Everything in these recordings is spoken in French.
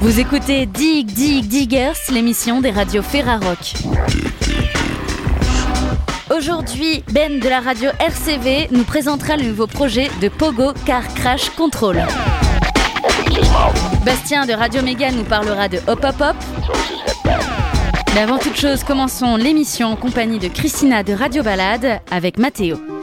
Vous écoutez Dig Dig Diggers, l'émission des radios Ferrarock. Aujourd'hui, Ben de la radio RCV nous présentera le nouveau projet de Pogo Car Crash Control. Bastien de Radio Méga nous parlera de Hop Hop Hop. Mais avant toute chose, commençons l'émission en compagnie de Christina de Radio Balade avec Mathéo.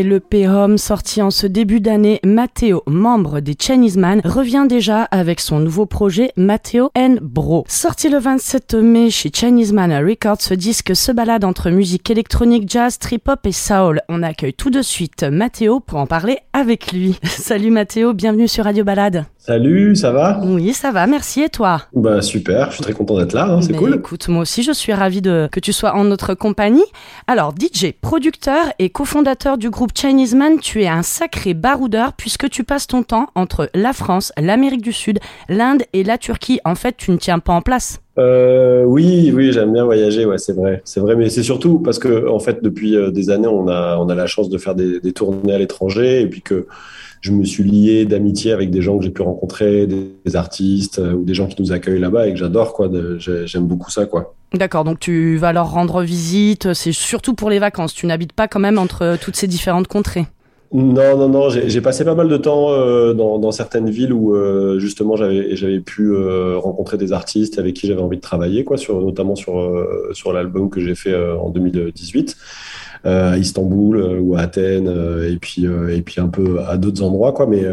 Après le P-Home sorti en ce début d'année, Matteo, membre des Chinese Man, revient déjà avec son nouveau projet Matteo and Bro. Sorti le 27 mai chez Chinese Man Records, ce disque se balade entre musique électronique, jazz, trip-hop et soul. On accueille tout de suite Matteo pour en parler avec lui. Salut Matteo, bienvenue sur Radio Balade. Salut, ça va? Oui, ça va, merci. Et toi? Bah super, je suis très content d'être là, hein, c'est cool. Écoute, moi aussi, je suis ravi de que tu sois en notre compagnie. Alors, DJ, producteur et cofondateur du groupe Chinese Man, tu es un sacré baroudeur puisque tu passes ton temps entre la France, l'Amérique du Sud, l'Inde et la Turquie. En fait, tu ne tiens pas en place. Euh, oui, oui, j'aime bien voyager, ouais, c'est vrai, c'est vrai, mais c'est surtout parce que en fait, depuis euh, des années, on a on a la chance de faire des, des tournées à l'étranger et puis que je me suis lié d'amitié avec des gens que j'ai pu rencontrer, des, artistes euh, ou des gens qui nous accueillent là-bas et que j'adore, quoi. J'aime beaucoup ça, quoi. D'accord, donc tu vas leur rendre visite, c'est surtout pour les vacances. Tu n'habites pas quand même entre toutes ces différentes contrées. Non, non, non. J'ai passé pas mal de temps dans, dans, certaines villes où justement j'avais pu rencontrer des artistes avec qui j'avais envie de travailler, quoi, sur, notamment sur sur l'album que j'ai fait en 2018. Euh, à Istanbul euh, ou à Athènes euh, et puis et puis un peu à d'autres endroits quoi mais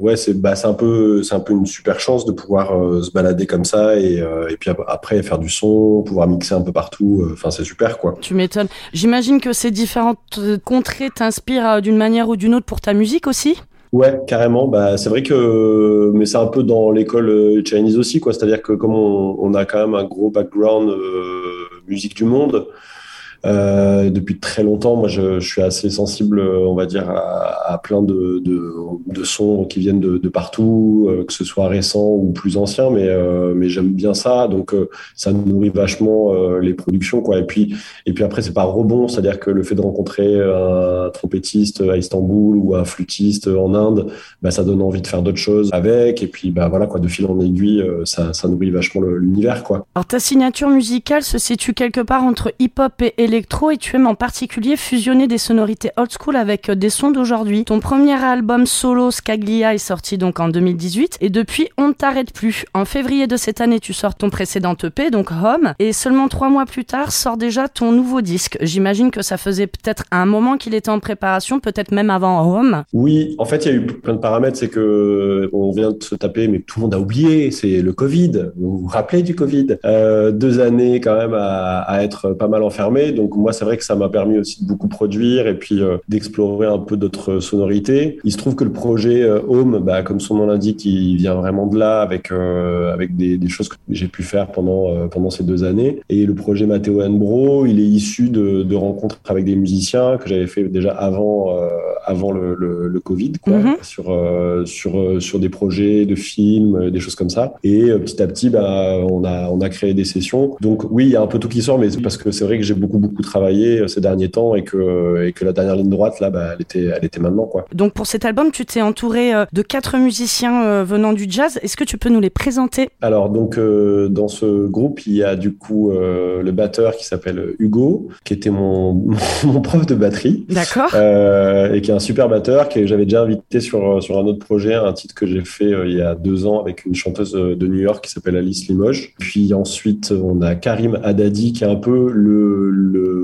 ouais c'est bah, c'est un peu c'est un peu une super chance de pouvoir se balader comme ça et, et puis après faire du son pouvoir mixer un peu partout enfin c'est super quoi tu m'étonnes j'imagine que ces différentes contrées t'inspirent d'une manière ou d'une autre pour ta musique aussi? Ouais, carrément. Bah, c'est vrai que, mais c'est un peu dans l'école Chinese aussi, quoi. C'est-à-dire que comme on, on, a quand même un gros background musique du monde, euh, depuis très longtemps, moi, je, je, suis assez sensible, on va dire, à, à plein de, de, de, sons qui viennent de, de partout, euh, que ce soit récent ou plus ancien, mais, euh, mais j'aime bien ça. Donc, euh, ça nourrit vachement les productions, quoi. Et puis, et puis après, c'est pas rebond, c'est-à-dire que le fait de rencontrer un trompettiste à Istanbul ou un flûtiste en Inde, bah, ça donne envie de faire d'autres choses avec. Et puis, bah voilà, quoi, de fil en aiguille, ça, ça nourrit vachement l'univers, quoi. Alors, ta signature musicale se situe quelque part entre hip-hop et électro et tu aimes en particulier fusionner des sonorités old school avec euh, des sons d'aujourd'hui. Ton premier album solo Scaglia est sorti donc en 2018 et depuis on ne t'arrête plus. En février de cette année tu sors ton précédent EP donc Home et seulement trois mois plus tard sort déjà ton nouveau disque. J'imagine que ça faisait peut-être un moment qu'il était en préparation, peut-être même avant Home. Oui, en fait il y a eu plein de paramètres, c'est que on vient de se taper, mais tout le monde a oublié, c'est le Covid. Vous vous rappelez du Covid? Euh, Deux années quand même à, à être pas mal enfermé donc moi, c'est vrai que ça m'a permis aussi de beaucoup produire et puis euh, d'explorer un peu d'autres sonorités. Il se trouve que le projet euh, Home, bah, comme son nom l'indique, il vient vraiment de là avec euh, avec des, des, choses que j'ai pu faire pendant pendant ces deux années. Et le projet Matteo Bro, il est issu de, de, rencontres avec des musiciens que j'avais fait déjà avant avant le, le, le Covid, quoi, mm-hmm. sur sur sur des projets de films, des choses comme ça. Et petit à petit, bah, on a on a créé des sessions. Donc oui, il y a un peu tout qui sort, mais parce que c'est vrai que j'ai beaucoup beaucoup travaillé euh, ces derniers temps et que, et que la dernière ligne droite, là, bah, elle, était, elle était maintenant. Quoi. Donc pour cet album, tu t'es entouré euh, de quatre musiciens euh, venant du jazz. Est-ce que tu peux nous les présenter? Alors, donc, dans ce groupe, il y a du coup le batteur qui s'appelle Hugo, qui était mon, mon prof de batterie. D'accord. et qui est un super batteur, que j'avais déjà invité sur, sur un autre projet, un titre que j'ai fait il y a deux ans avec une chanteuse de New York qui s'appelle Alice Limoges. Puis ensuite, on a Karim Haddadi, qui est un peu le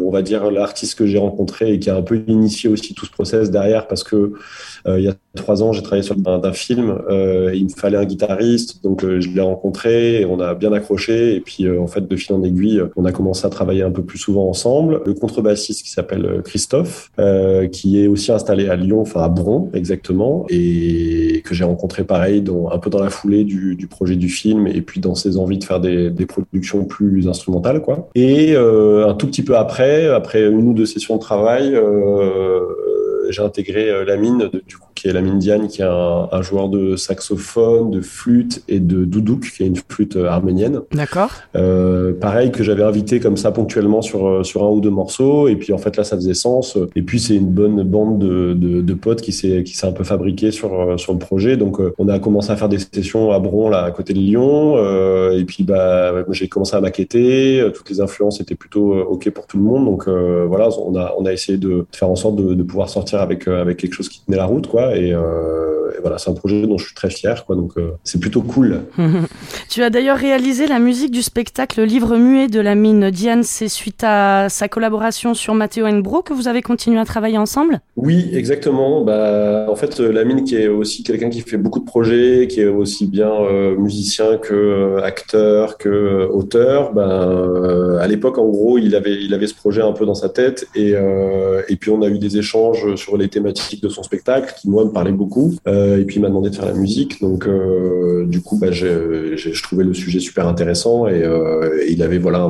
on va dire, l'artiste que j'ai rencontré et qui a un peu initié aussi tout ce process derrière parce que euh, il y a trois ans, j'ai travaillé sur un, film. Euh, il me fallait un guitariste, donc euh, je l'ai rencontré et on a bien accroché. Et puis, en fait, de fil en aiguille, on a commencé à travailler un peu plus souvent ensemble. Le contrebassiste qui s'appelle Christophe, qui est aussi installé à Lyon, enfin à Bron exactement, et que j'ai rencontré pareil, dans, un peu dans la foulée du, du, projet du film et puis dans ses envies de faire des, des productions plus instrumentales, quoi. Et un tout petit peu après, après une ou deux sessions de travail, euh, j'ai intégré euh, la mine, du coup, qui est la mine Diane, qui est un, joueur de saxophone, de flûte et de doudouk, qui est une flûte euh, arménienne. D'accord. Euh, pareil, que j'avais invité comme ça ponctuellement sur, euh, sur un ou deux morceaux. Et puis, en fait, là, ça faisait sens. Et puis, c'est une bonne bande de, de, de potes qui s'est, qui s'est un peu fabriquée sur, sur le projet. Donc, on a commencé à faire des sessions à Bron, là, à côté de Lyon. Euh, et puis, bah, j'ai commencé à maqueter. Toutes les influences étaient plutôt OK pour tout le monde. Donc, voilà, on a, on a essayé de faire en sorte de, de pouvoir sortir avec, avec quelque chose qui tenait la route, quoi. Euh, et, voilà, c'est un projet dont je suis très fier, quoi. Donc euh, c'est plutôt cool. tu as d'ailleurs réalisé la musique du spectacle Livre muet de la mine Diane. C'est suite à sa collaboration sur Matteo Bro que vous avez continué à travailler ensemble? Oui, exactement. Bah, en fait, la mine qui est aussi quelqu'un qui fait beaucoup de projets, qui est aussi bien euh, musicien que acteur, que auteur. Ben, à l'époque, en gros, il avait, il avait ce projet un peu dans sa tête et, et puis on a eu des échanges sur les thématiques de son spectacle qui moi me parlait beaucoup. Euh, et puis il m'a demandé de faire la musique. Donc euh, du coup, bah, je trouvais le sujet super intéressant et, euh, il avait voilà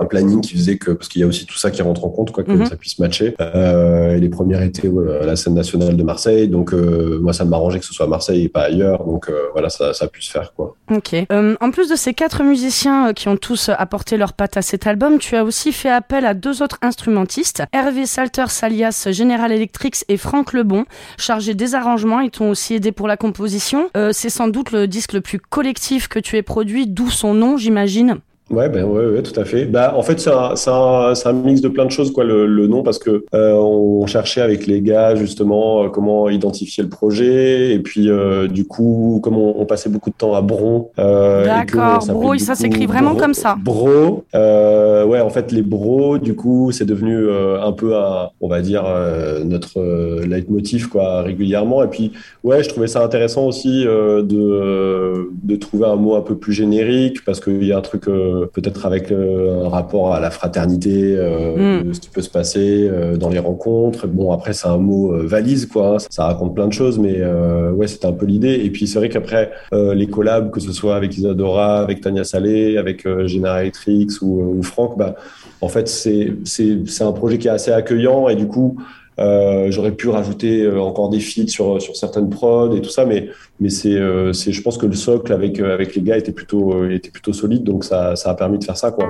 un, planning qui faisait que parce qu'il y a aussi tout ça qui rentre en compte, quoi, que mhm. ça puisse matcher. et les premières étaient à la scène nationale de Marseille. Donc moi, ça m'arrangeait que ce soit à Marseille et pas ailleurs. Donc voilà, ça, ça a pu se faire quoi. Ok. en plus de ces quatre musiciens qui ont tous apporté leur patte à cet album, tu as aussi fait appel à deux autres instrumentistes, Hervé Salter alias General Electric et Franck Lebon, chargés des ils t'ont aussi aidé pour la composition. Euh, c'est sans doute le disque le plus collectif que tu aies produit, d'où son nom, j'imagine. Ouais, ben ouais, ouais, tout à fait. Bah, en fait, c'est un, un, un, mix de plein de choses, quoi, le, le nom, parce que euh, on cherchait avec les gars justement euh, comment identifier le projet, et puis euh, du coup, comme on, on, passait beaucoup de temps à Bron. Euh, D'accord, Bro, ça s'écrit vraiment comme ça. Bro, euh, ouais, en fait, les Bros, du coup, c'est devenu un peu, un, on va dire, notre leitmotiv, quoi, régulièrement. Et puis, ouais, je trouvais ça intéressant aussi de, de trouver un mot un peu plus générique, parce qu'il y a un truc peut-être avec euh, un rapport à la fraternité, euh, mm. ce qui peut se passer euh, dans les rencontres. Bon, après, c'est un mot valise, quoi. Hein. Ça, raconte plein de choses, mais ouais, c'était un peu l'idée. Et puis, c'est vrai qu'après, les collabs, que ce soit avec Isadora, avec Tania Salé, avec Generatrix ou, ou Franck, bah, en fait, c'est un projet qui est assez accueillant et du coup, euh, j'aurais pu rajouter euh, encore des feats sur, sur certaines prods et tout ça, mais, mais c'est, euh, c'est, je pense que le socle avec, avec les gars était plutôt, était plutôt solide, donc ça, ça a permis de faire ça, quoi.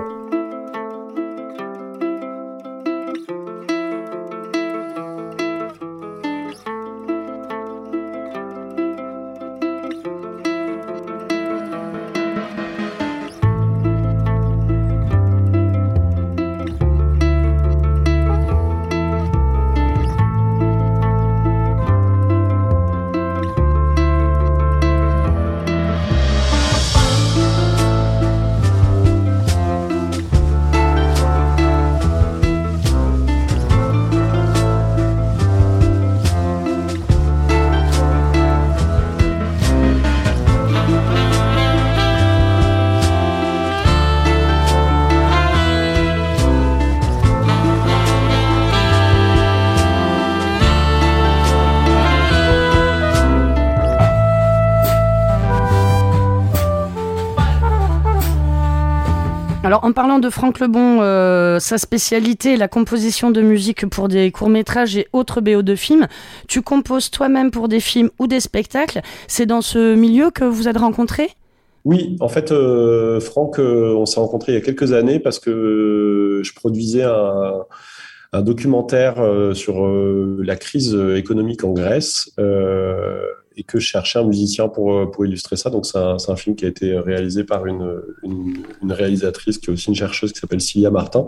Alors, en parlant de Franck Lebon, euh, sa spécialité, la composition de musique pour des courts-métrages et autres BO de films, tu composes toi-même pour des films ou des spectacles. C'est dans ce milieu que vous êtes rencontrés? Oui, en fait, euh, Franck, euh, on s'est rencontrés il y a quelques années parce que je produisais un documentaire sur la crise économique en Grèce et que je cherchais un musicien pour, euh, pour illustrer ça. Donc, c'est un, film qui a été réalisé par une, une, réalisatrice qui est aussi une chercheuse qui s'appelle Cilia Martin.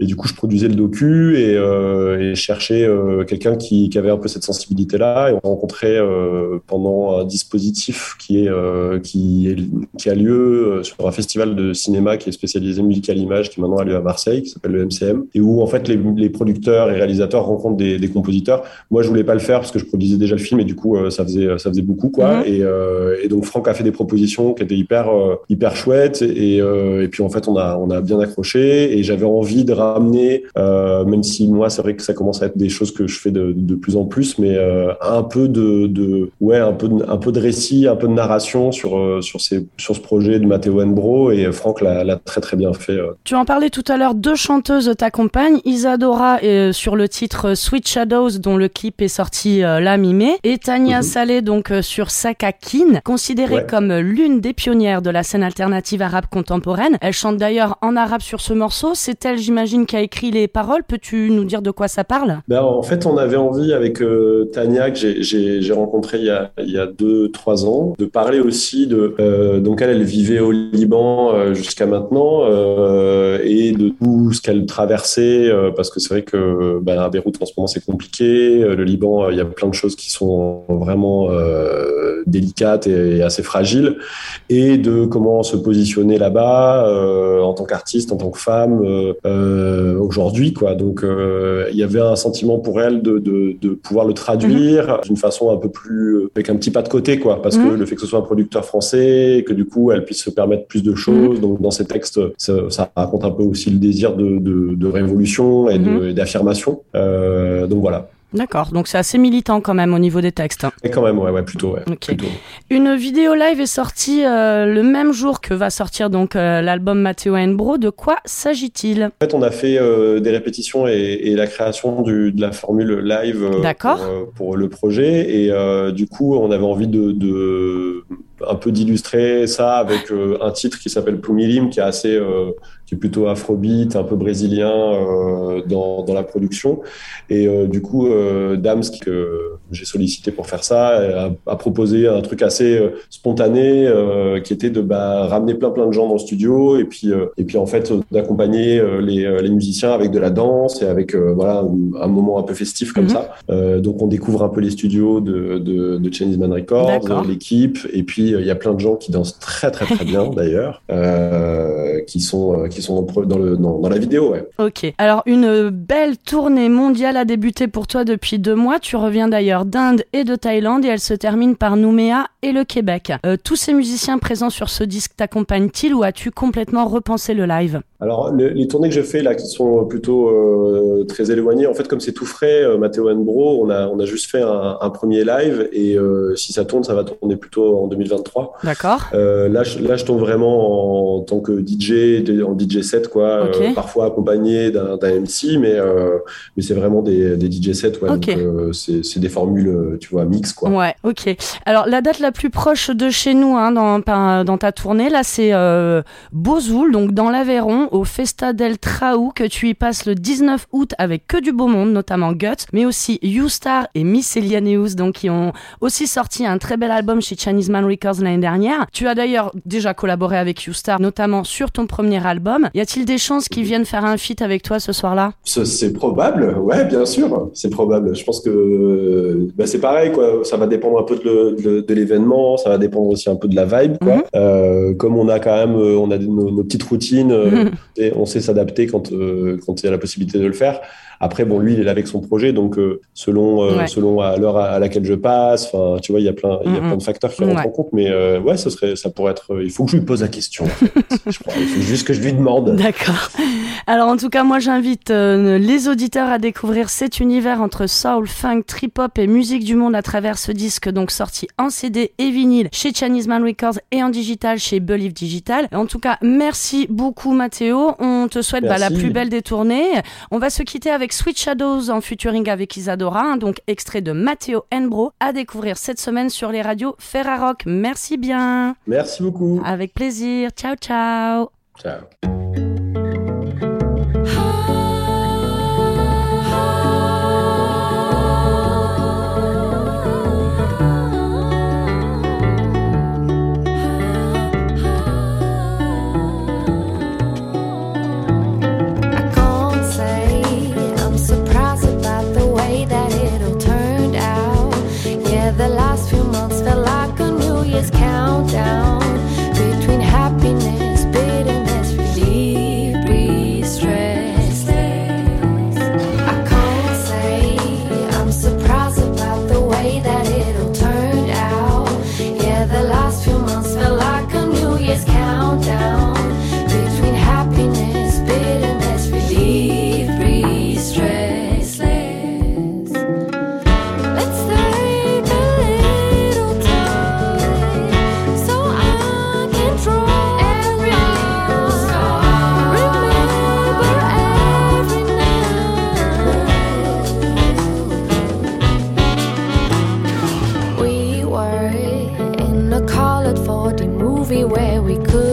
Et du coup, je produisais le docu et, euh, cherchais euh, quelqu'un qui, avait un peu cette sensibilité-là. Et on rencontrait euh, pendant un dispositif qui, est, euh, qui, qui a lieu sur un festival de cinéma qui est spécialisé musique à l'image, qui maintenant a lieu à Marseille, qui s'appelle le MCM, et où en fait les, producteurs et réalisateurs rencontrent des, des, compositeurs. Moi, je voulais pas le faire parce que je produisais déjà le film et du coup, ça faisait ça faisait beaucoup quoi. Mhm. Et, euh, et, donc Franck a fait des propositions qui étaient hyper euh, hyper chouettes et, euh, et puis en fait on a on a bien accroché et j'avais envie de ramener, même si moi c'est vrai que ça commence à être des choses que je fais de, de plus en plus, mais un peu de, de ouais un peu de, un peu de récit, un peu de narration sur sur ces sur ce projet de Matteo Enbro et Franck l'a très très bien fait. Tu en parlais tout à l'heure, deux chanteuses t'accompagnent, Isadora sur le titre Sweet Shadows dont le clip est sorti là mi-mai et Tania mhm. Salé donc euh, sur Sakakin, considérée comme l'une des pionnières de la scène alternative arabe contemporaine. Elle chante d'ailleurs en arabe sur ce morceau. C'est elle, j'imagine, qui a écrit les paroles. Peux-tu nous dire de quoi ça parle? Ben, En fait, on avait envie avec euh, Tania, que j'ai rencontré il y, a, il y a deux, trois ans, de parler aussi de... Euh, donc elle, elle vivait au Liban jusqu'à maintenant et de tout ce qu'elle traversait, parce que c'est vrai que ben, à Beyrouth, en ce moment, c'est compliqué. Le Liban, il y a plein de choses qui sont vraiment euh, délicate et assez fragile, et de comment se positionner là-bas euh, en tant qu'artiste, en tant que femme euh, aujourd'hui, quoi. Donc il y avait un sentiment pour elle de, de, de pouvoir le traduire mhm. d'une façon un peu plus avec un petit pas de côté, quoi, parce que mhm. le fait que ce soit un producteur français, que du coup elle puisse se permettre plus de choses. Mhm. Donc dans ces textes, ça, ça, raconte un peu aussi le désir de, de révolution et d'affirmation. donc voilà. D'accord, donc c'est assez militant quand même au niveau des textes. Et quand même, ouais, ouais plutôt, ouais. Une vidéo live est sortie euh, le même jour que va sortir donc euh, l'album Matteo Bro. De quoi s'agit-il? En fait, on a fait euh, des répétitions et, et, la création du, de la formule live pour, pour, le projet. Et du coup, on avait envie de, de un peu d'illustrer ça avec un titre qui s'appelle Plumilim, qui est assez qui est plutôt afrobeat, un peu brésilien dans, dans la production. Et du coup, Dams, que j'ai sollicité pour faire ça, a, proposé un truc assez spontané qui était de bah, ramener plein plein de gens dans le studio et puis et puis en fait d'accompagner les, les musiciens avec de la danse et avec voilà un moment un peu festif comme mhm. ça. donc on découvre un peu les studios de, de, de Chinese Man Records, l'équipe, et puis il y a plein de gens qui dansent très très très bien d'ailleurs, euh, qui sont euh, qui sont dans, le, dans, dans, la vidéo. Ouais. Ok. Alors une belle tournée mondiale a débuté pour toi depuis deux mois. Tu reviens d'ailleurs d'Inde et de Thaïlande et elle se termine par Nouméa et le Québec. Euh, tous ces musiciens présents sur ce disque t'accompagnent-ils ou as-tu complètement repensé le live? Alors les tournées que je fais là, qui sont plutôt euh, très éloignées, en fait comme c'est tout frais, euh, Matteo Bro, on a on a juste fait un, un premier live et si ça tourne, ça va tourner plutôt en 2023. D'accord. là, je, là je tombe vraiment en, tant que DJ, en DJ set quoi, parfois accompagné d'un MC, mais mais c'est vraiment des, des DJ sets, ouais, donc c'est des formules, tu vois, mix quoi. Ouais, ok. Alors la date la plus proche de chez nous hein, dans, dans ta tournée, là, c'est euh, Bozoul, donc dans l'Aveyron, au Festa del Traou, que tu y passes le 19 août avec que du beau monde, notamment Guts, mais aussi You-Star et Miss Elianeus, donc qui ont aussi sorti un très bel album chez Chinese Man Records l'année dernière. Tu as d'ailleurs déjà collaboré avec You-Star, notamment sur ton premier album. Y a-t-il des chances qu'ils viennent faire un feat avec toi ce soir-là? C'est probable, ouais, bien sûr, c'est probable. Je pense que bah, c'est pareil, quoi. Ça va dépendre un peu de, de l'événement ça va dépendre aussi un peu de la vibe. Quoi. Mhm. Euh, comme on a quand même, euh, on a nos, petites routines, euh, mhm. et on sait s'adapter quand quand il y a la possibilité de le faire. Après, bon, lui, il est là avec son projet, donc euh, selon euh, selon à l'heure à laquelle je passe, enfin, tu vois, il y a plein il y a plein de facteurs qui rentrent en compte, mais euh, ouais, ce serait ça pourrait être. il faut que je lui pose la question. je crois. Il faut juste que je lui demande. D'accord. Alors en tout cas, moi, j'invite les auditeurs à découvrir cet univers entre soul, funk, trip hop et musique du monde à travers ce disque donc sorti en CD et vinyle chez Chinese Man Records et en digital chez Believe Digital. En tout cas, merci beaucoup Mathéo. On te souhaite bah, la plus belle des tournées. On va se quitter avec Sweet Shadows en featuring avec Isadora, hein, donc extrait de Matteo Enbro à découvrir cette semaine sur les radios Ferrarock. Merci bien. Merci beaucoup. Avec plaisir. Ciao, ciao. Ciao. movie where we could.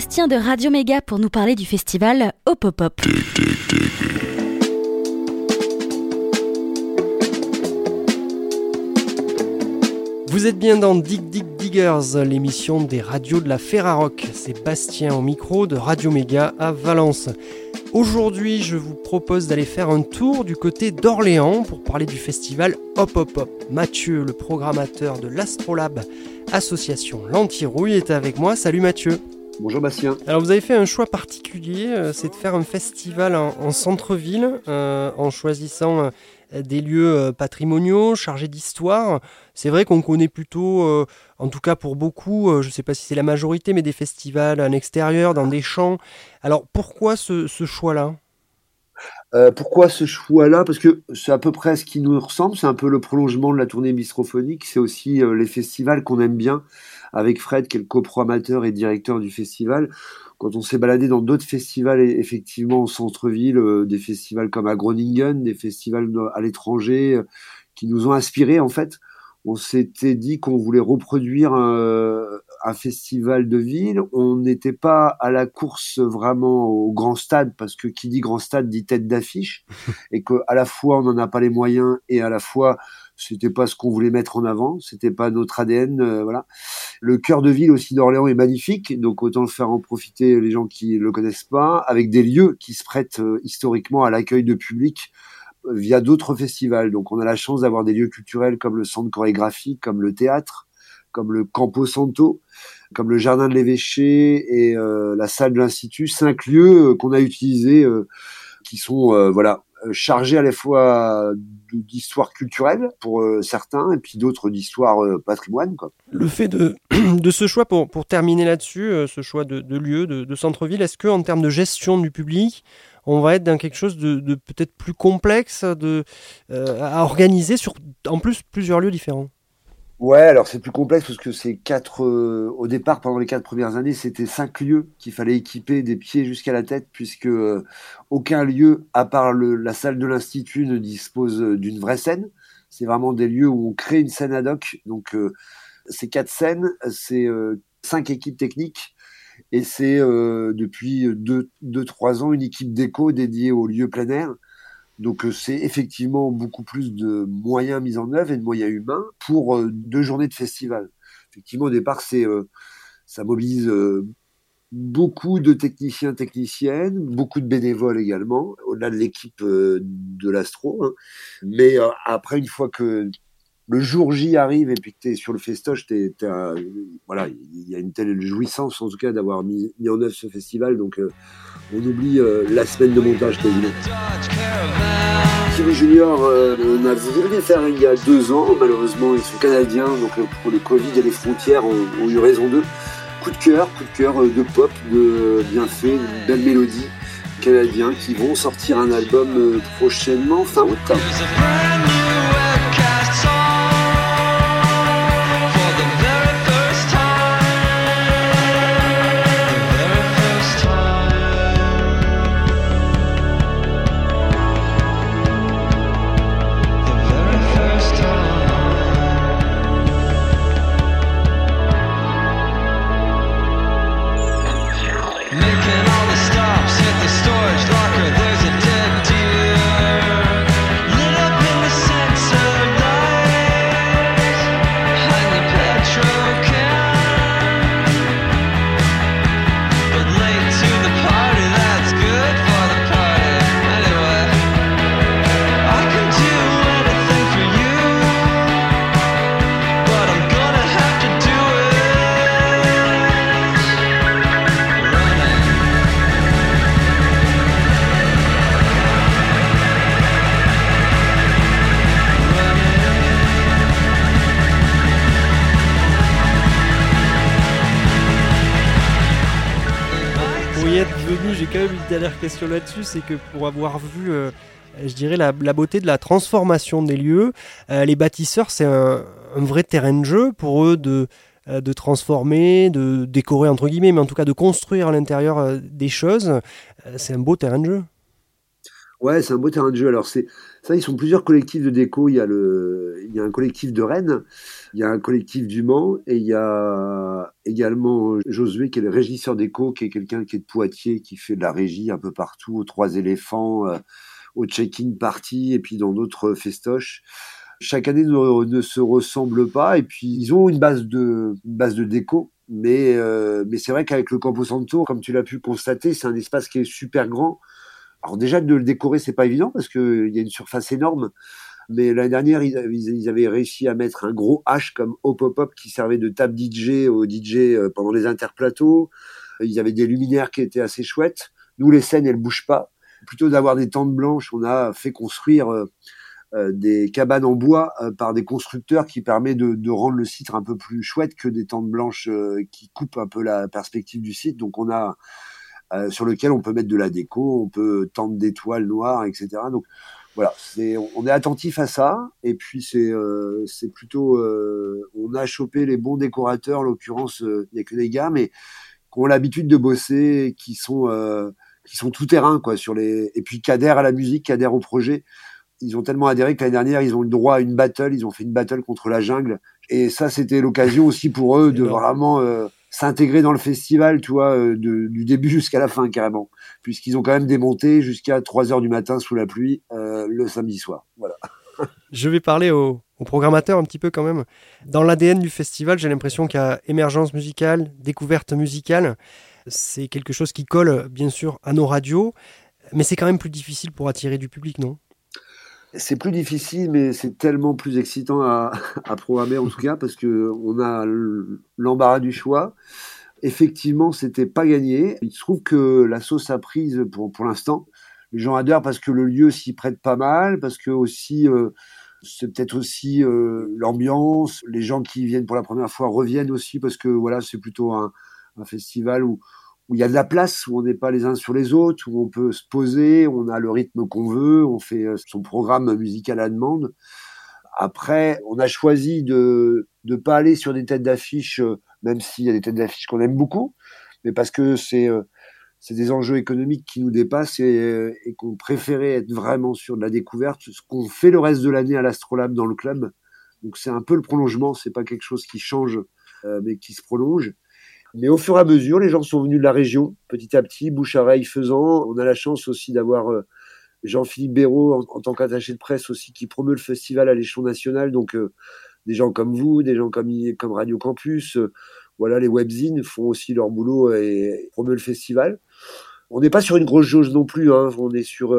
Maintenant Bastien de Radio Méga pour nous parler du festival Hop Hop Hop. Vous êtes bien dans Dig Dig Diggers, l'émission des radios de la Ferrarock. C'est Bastien au micro de Radio Méga à Valence. Aujourd'hui, je vous propose d'aller faire un tour du côté d'Orléans pour parler du festival Hop Hop Hop. Mathieu, le programmateur de l'Astrolab association L'Antirouille, est avec moi. Salut Mathieu. Bonjour Bastien. Alors vous avez fait un choix particulier, euh, c'est de faire un festival en, centre-ville euh, en choisissant euh, des lieux patrimoniaux, chargés d'histoire. C'est vrai qu'on connaît plutôt, euh, en tout cas pour beaucoup, euh, je ne sais pas si c'est la majorité, mais des festivals en extérieur, dans des champs. Alors pourquoi ce, choix-là? Pourquoi ce choix-là? Parce que c'est à peu près ce qui nous ressemble, c'est un peu le prolongement de la tournée bistrophonique, c'est aussi les festivals qu'on aime bien, avec Fred qui est le coproamateur et directeur du festival quand on s'est baladé dans d'autres festivals, effectivement, au centre-ville, euh, des festivals comme à Groningen, des festivals à l'étranger, euh, qui nous ont inspirés, en fait, on s'était dit qu'on voulait reproduire un, festival de ville. On n'était pas à la course vraiment au grand stade, parce que qui dit grand stade dit tête d'affiche, et qu'à la fois on n'en a pas les moyens, et à la fois c'était pas ce qu'on voulait mettre en avant, c'était pas notre ADN, euh, voilà. Le cœur de ville aussi d'Orléans est magnifique, donc autant le faire en profiter les gens qui le connaissent pas, avec des lieux qui se prêtent euh, historiquement à l'accueil de public euh, via d'autres festivals. Donc on a la chance d'avoir des lieux culturels comme le centre chorégraphique, comme le théâtre, comme le Campo Santo, comme le jardin de l'évêché et la salle de l'institut, cinq lieux qu'on a utilisés qui sont voilà chargé à la fois d'histoire culturelle pour euh, certains et puis d'autres d'histoire euh, patrimoine. Quoi. Le fait de, ce choix, pour, pour terminer là-dessus, ce choix de, lieu, de, centre-ville, est-ce qu'en termes de gestion du public, on va être dans quelque chose de, de peut-être plus complexe de, à organiser sur en plus plusieurs lieux différents? Ouais, alors c'est plus complexe parce que c'est quatre. Euh, au départ, pendant les quatre premières années, c'était cinq lieux qu'il fallait équiper des pieds jusqu'à la tête, puisque euh, aucun lieu, à part le, la salle de l'institut, ne dispose euh, d'une vraie scène. C'est vraiment des lieux où on crée une scène ad hoc. Donc, ces quatre scènes, c'est cinq équipes techniques et c'est depuis deux, deux, trois ans une équipe d'éco dédiée aux lieux plein air donc euh, c'est effectivement beaucoup plus de moyens mis en œuvre et de moyens humains pour euh, deux journées de festival. Effectivement, au départ, c'est euh, ça mobilise beaucoup de techniciens, techniciennes, beaucoup de bénévoles également, au-delà de l'équipe de l'Astro. Hein. Mais après, une fois que le jour J arrive et puis que tu es sur le festoche, t'es, voilà, il y a une telle jouissance en tout cas d'avoir mis, mis en œuvre ce festival. Donc on oublie la semaine de montage quasiment. Thierry Junior, euh, on a voulu faire il y a deux ans. Malheureusement, ils sont canadiens, donc euh, pour le Covid et les frontières ont, ont eu raison d'eux. Coup de cœur, coup de cœur euh, de pop, de bien fait, de belle mélodie canadiens qui vont sortir un album prochainement fin août. Dernière question là-dessus, c'est que pour avoir vu, euh, je dirais, la, beauté de la transformation des lieux, euh, les bâtisseurs, c'est un, vrai terrain de jeu pour eux de, euh, de transformer, de décorer, entre guillemets, mais en tout cas de construire à l'intérieur des choses. c'est un beau terrain de jeu. Ouais, c'est un beau terrain de jeu. Alors, c'est ça, ils sont plusieurs collectifs de déco. Il y a, le, il y a un collectif de Rennes, il y a un collectif du Mans, et il y a également Josué, qui est le régisseur déco, qui est quelqu'un qui est de Poitiers, qui fait de la régie un peu partout, aux Trois éléphants, euh, au check-in party, et puis dans d'autres festoches. Chaque année ne, ne, se ressemble pas, et puis ils ont une base de, une base de déco. Mais, euh, mais c'est vrai qu'avec le Campo Santo, comme tu l'as pu constater, c'est un espace qui est super grand alors déjà de le décorer, c'est pas évident parce qu'il y a une surface énorme. Mais l'année dernière, ils, avaient réussi à mettre un gros H comme Hop Pop Pop qui servait de table DJ aux DJ euh, pendant les interplateaux. Il y avait des luminaires qui étaient assez chouettes. Nous, les scènes, elles bougent pas. Plutôt d'avoir des tentes blanches, on a fait construire euh, euh, des cabanes en bois par des constructeurs qui permet de, de, rendre le site un peu plus chouette que des tentes blanches qui coupent un peu la perspective du site. Donc on a euh, sur lequel on peut mettre de la déco, on peut tendre des toiles noires, etc. Donc voilà, c'est, on est attentif à ça. Et puis c'est, euh, c'est plutôt, euh, on a chopé les bons décorateurs. En l'occurrence, il n'y a que des gars, mais qui ont l'habitude de bosser, qui sont, qui sont tout terrain quoi sur les, et puis qui adhèrent à la musique, qui adhèrent au projet. Ils ont tellement adhéré que l'année dernière, ils ont eu le droit à une battle. Ils ont fait une battle contre la jungle. Et ça, c'était l'occasion aussi pour eux de vraiment s'intégrer dans le festival, tu vois, euh, du début jusqu'à la fin carrément, puisqu'ils ont quand même démonté jusqu'à 3 heures du matin sous la pluie euh, le samedi soir. Voilà. Je vais parler au, au, programmateur un petit peu quand même. Dans l'ADN du festival, j'ai l'impression qu'il y a émergence musicale, découverte musicale. C'est quelque chose qui colle bien sûr à nos radios, mais c'est quand même plus difficile pour attirer du public, non? C'est plus difficile, mais c'est tellement plus excitant à, programmer en tout cas parce que on a l'embarras du choix. Effectivement, c'était pas gagné. Il se trouve que la sauce a prise pour pour l'instant. Les gens adorent parce que le lieu s'y prête pas mal, parce que aussi euh, c'est peut-être aussi euh, l'ambiance. Les gens qui viennent pour la première fois reviennent aussi parce que voilà, c'est plutôt un, un festival où où il y a de la place, où on n'est pas les uns sur les autres, où on peut se poser, on a le rythme qu'on veut, on fait euh, son programme musical à demande. Après, on a choisi de ne pas aller sur des têtes d'affiche, euh, même s'il y a des têtes d'affiche qu'on aime beaucoup, mais parce que c'est euh, c'est des enjeux économiques qui nous dépassent et, et qu'on préférait être vraiment sur de la découverte, ce qu'on fait le reste de l'année à l'Astrolabe dans le club. Donc c'est un peu le prolongement, c'est pas quelque chose qui change, mais qui se prolonge. Mais au fur et à mesure, les gens sont venus de la région, petit à petit, bouche à oreille faisant. On a la chance aussi d'avoir euh, Jean-Philippe Béraud en, tant qu'attaché de presse aussi qui promeut le festival à l'échelon national. Donc euh, des gens comme vous, des gens comme, Radio Campus, euh, voilà, les webzines font aussi leur boulot et, promeut le festival. On n'est pas sur une grosse jauge non plus. Hein. On est sur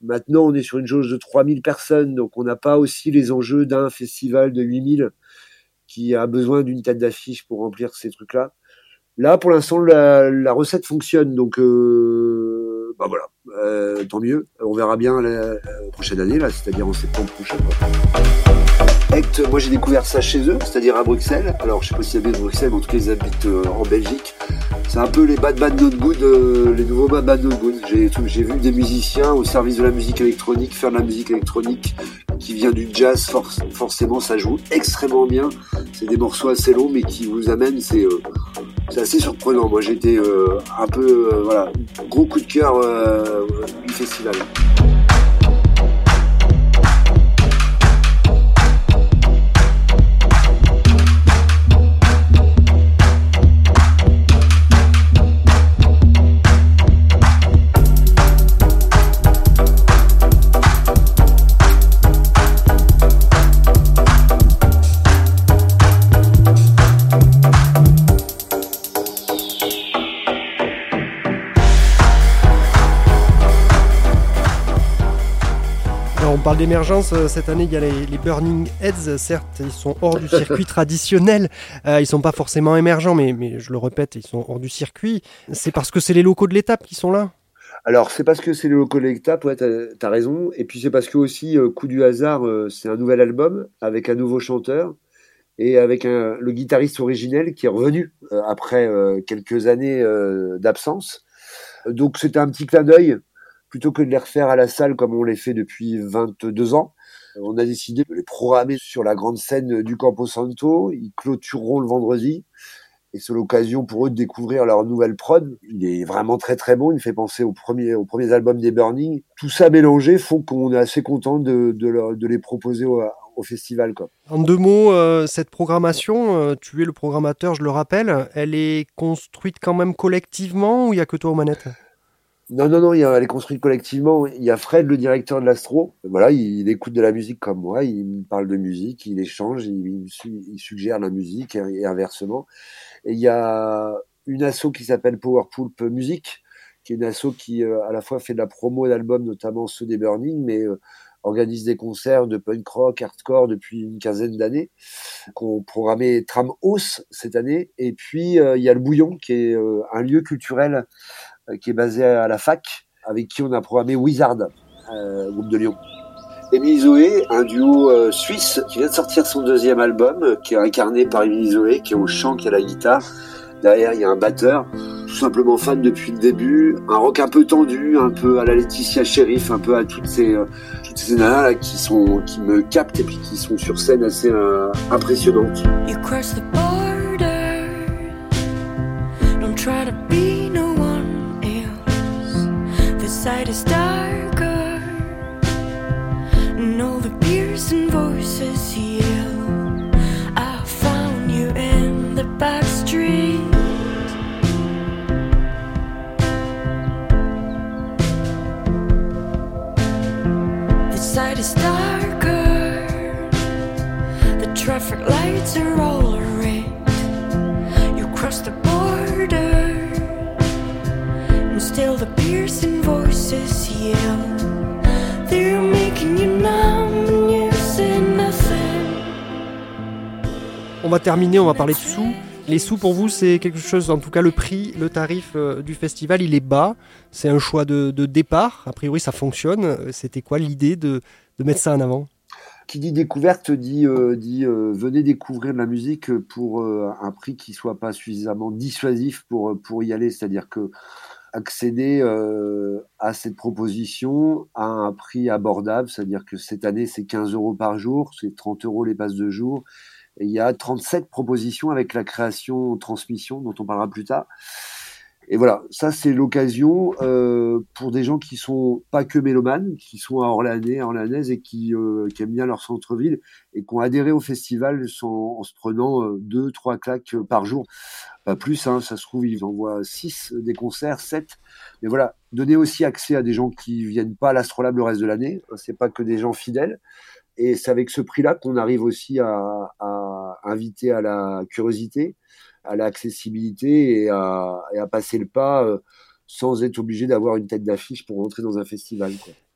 maintenant, on est sur une jauge de 3000 personnes, donc on n'a pas aussi les enjeux d'un festival de 8000 qui a besoin d'une tête d'affiche pour remplir ces trucs-là. Là, pour l'instant, la, recette fonctionne, donc euh, bah voilà, euh, tant mieux. On verra bien la, prochaine année, là, c'est-à-dire en septembre prochain. Ect, moi j'ai découvert ça chez eux, c'est-à-dire à Bruxelles. Alors je sais pas s'ils habitent à Bruxelles, mais en tout cas ils habitent euh, en Belgique. C'est un peu les Bad Bad Not Good, euh, les nouveaux Bad Bad Not Good. J'ai vu des musiciens au service de la musique électronique faire de la musique électronique qui vient du jazz. forcément, ça joue extrêmement bien. C'est des morceaux assez longs, mais qui vous amènent. C'est euh, assez surprenant. Moi, j'étais euh, un peu, voilà, gros coup de cœur du festival. Parle d'émergence, euh, cette année il y a les, Burning Heads, certes ils sont hors du circuit traditionnel, euh, ils sont pas forcément émergents, mais, je le répète, ils sont hors du circuit. C'est parce que c'est les locaux de l'étape qui sont là? Alors, c'est parce que c'est les locaux de l'étape, ouais, t'as as raison. Et puis, c'est parce que aussi, euh, coup du hasard, c'est un nouvel album avec un nouveau chanteur et avec le guitariste originel qui est revenu après quelques années d'absence. Donc, c'était un petit clin d'œil plutôt que de les refaire à la salle comme on les fait depuis 22 ans. On a décidé de les programmer sur la grande scène du Campo Santo. Ils clôtureront le vendredi. et c'est l'occasion pour eux de découvrir leur nouvelle prod. Il est vraiment très très bon, il fait penser au premier, aux premiers albums des Burning. Tout ça mélangé font qu'on est assez content de, de, les proposer au, festival. En deux mots, euh, cette programmation, euh, tu es le programmateur, je le rappelle, elle est construite quand même collectivement ou il n'y a que toi aux manettes? Non, non, non, il elle est construite collectivement. Il y a Fred, le directeur de l'Astro. Voilà, il, écoute de la musique comme moi, il me parle de musique, il échange, il, suggère la musique et inversement. Et il y a une asso qui s'appelle Powerpool Music, qui est une asso qui euh, à la fois fait de la promo d'albums, notamment ceux des Burning, mais euh, organise des concerts de punk rock, hardcore depuis une quinzaine d'années, qu'on programmé Tram House cette année. Et puis euh, il y a le Bouillon, qui est un lieu culturel qui est basé à la fac, avec qui on a programmé Wizard, groupe de Lyon. Émilie Zoé, un duo euh, suisse qui vient de sortir son deuxième album, euh, qui est incarné par Émilie Zoé, qui est au chant, qui est à la guitare. Derrière, il y a un batteur, tout simplement fan depuis le début. Un rock un peu tendu, un peu à la Laetitia Sheriff, un peu à toutes ces, euh, toutes ces nanas qui sont, qui me captent et puis qui sont sur scène assez impressionnantes. You cross the border. Don't try to be. The side is dark. and all the piercing voices yell. I found you in the back street. The side is darker. The traffic lights are all red. You cross the border, and still the piercing voices yell. They're making you numb. On va terminer, on va parler de sous. Les sous pour vous, c'est quelque chose, en tout cas le prix, le tarif euh, du festival, il est bas. C'est un choix de, départ. A priori, ça fonctionne. Euh, c'était quoi l'idée de, mettre ça en avant? Qui dit découverte dit, euh, dit venez découvrir de la musique pour un prix qui soit pas suffisamment dissuasif pour, pour y aller. C'est-à-dire que accéder à cette proposition à un prix abordable, c'est-à-dire que cette année c'est 15 euros par jour, c'est 30 euros les passes de jour, il y a 37 propositions avec la création transmission dont on parlera plus tard. Et voilà, ça c'est l'occasion euh, pour des gens qui sont pas que mélomanes, qui sont à Orlanais, Orlanaise et qui, euh, qui, aiment bien leur centre-ville et qui ont adhéré au festival sans, en se prenant euh, deux, trois claques par jour. Pas plus, hein, ça se trouve, ils envoient six des concerts, sept. Mais voilà, donner aussi accès à des gens qui viennent pas à l'Astrolabe le reste de l'année. C'est pas que des gens fidèles. Et c'est avec ce prix-là qu'on arrive aussi à, inviter à la curiosité, à l'accessibilité et à, passer le pas euh, sans être obligé d'avoir une tête d'affiche pour rentrer dans un festival.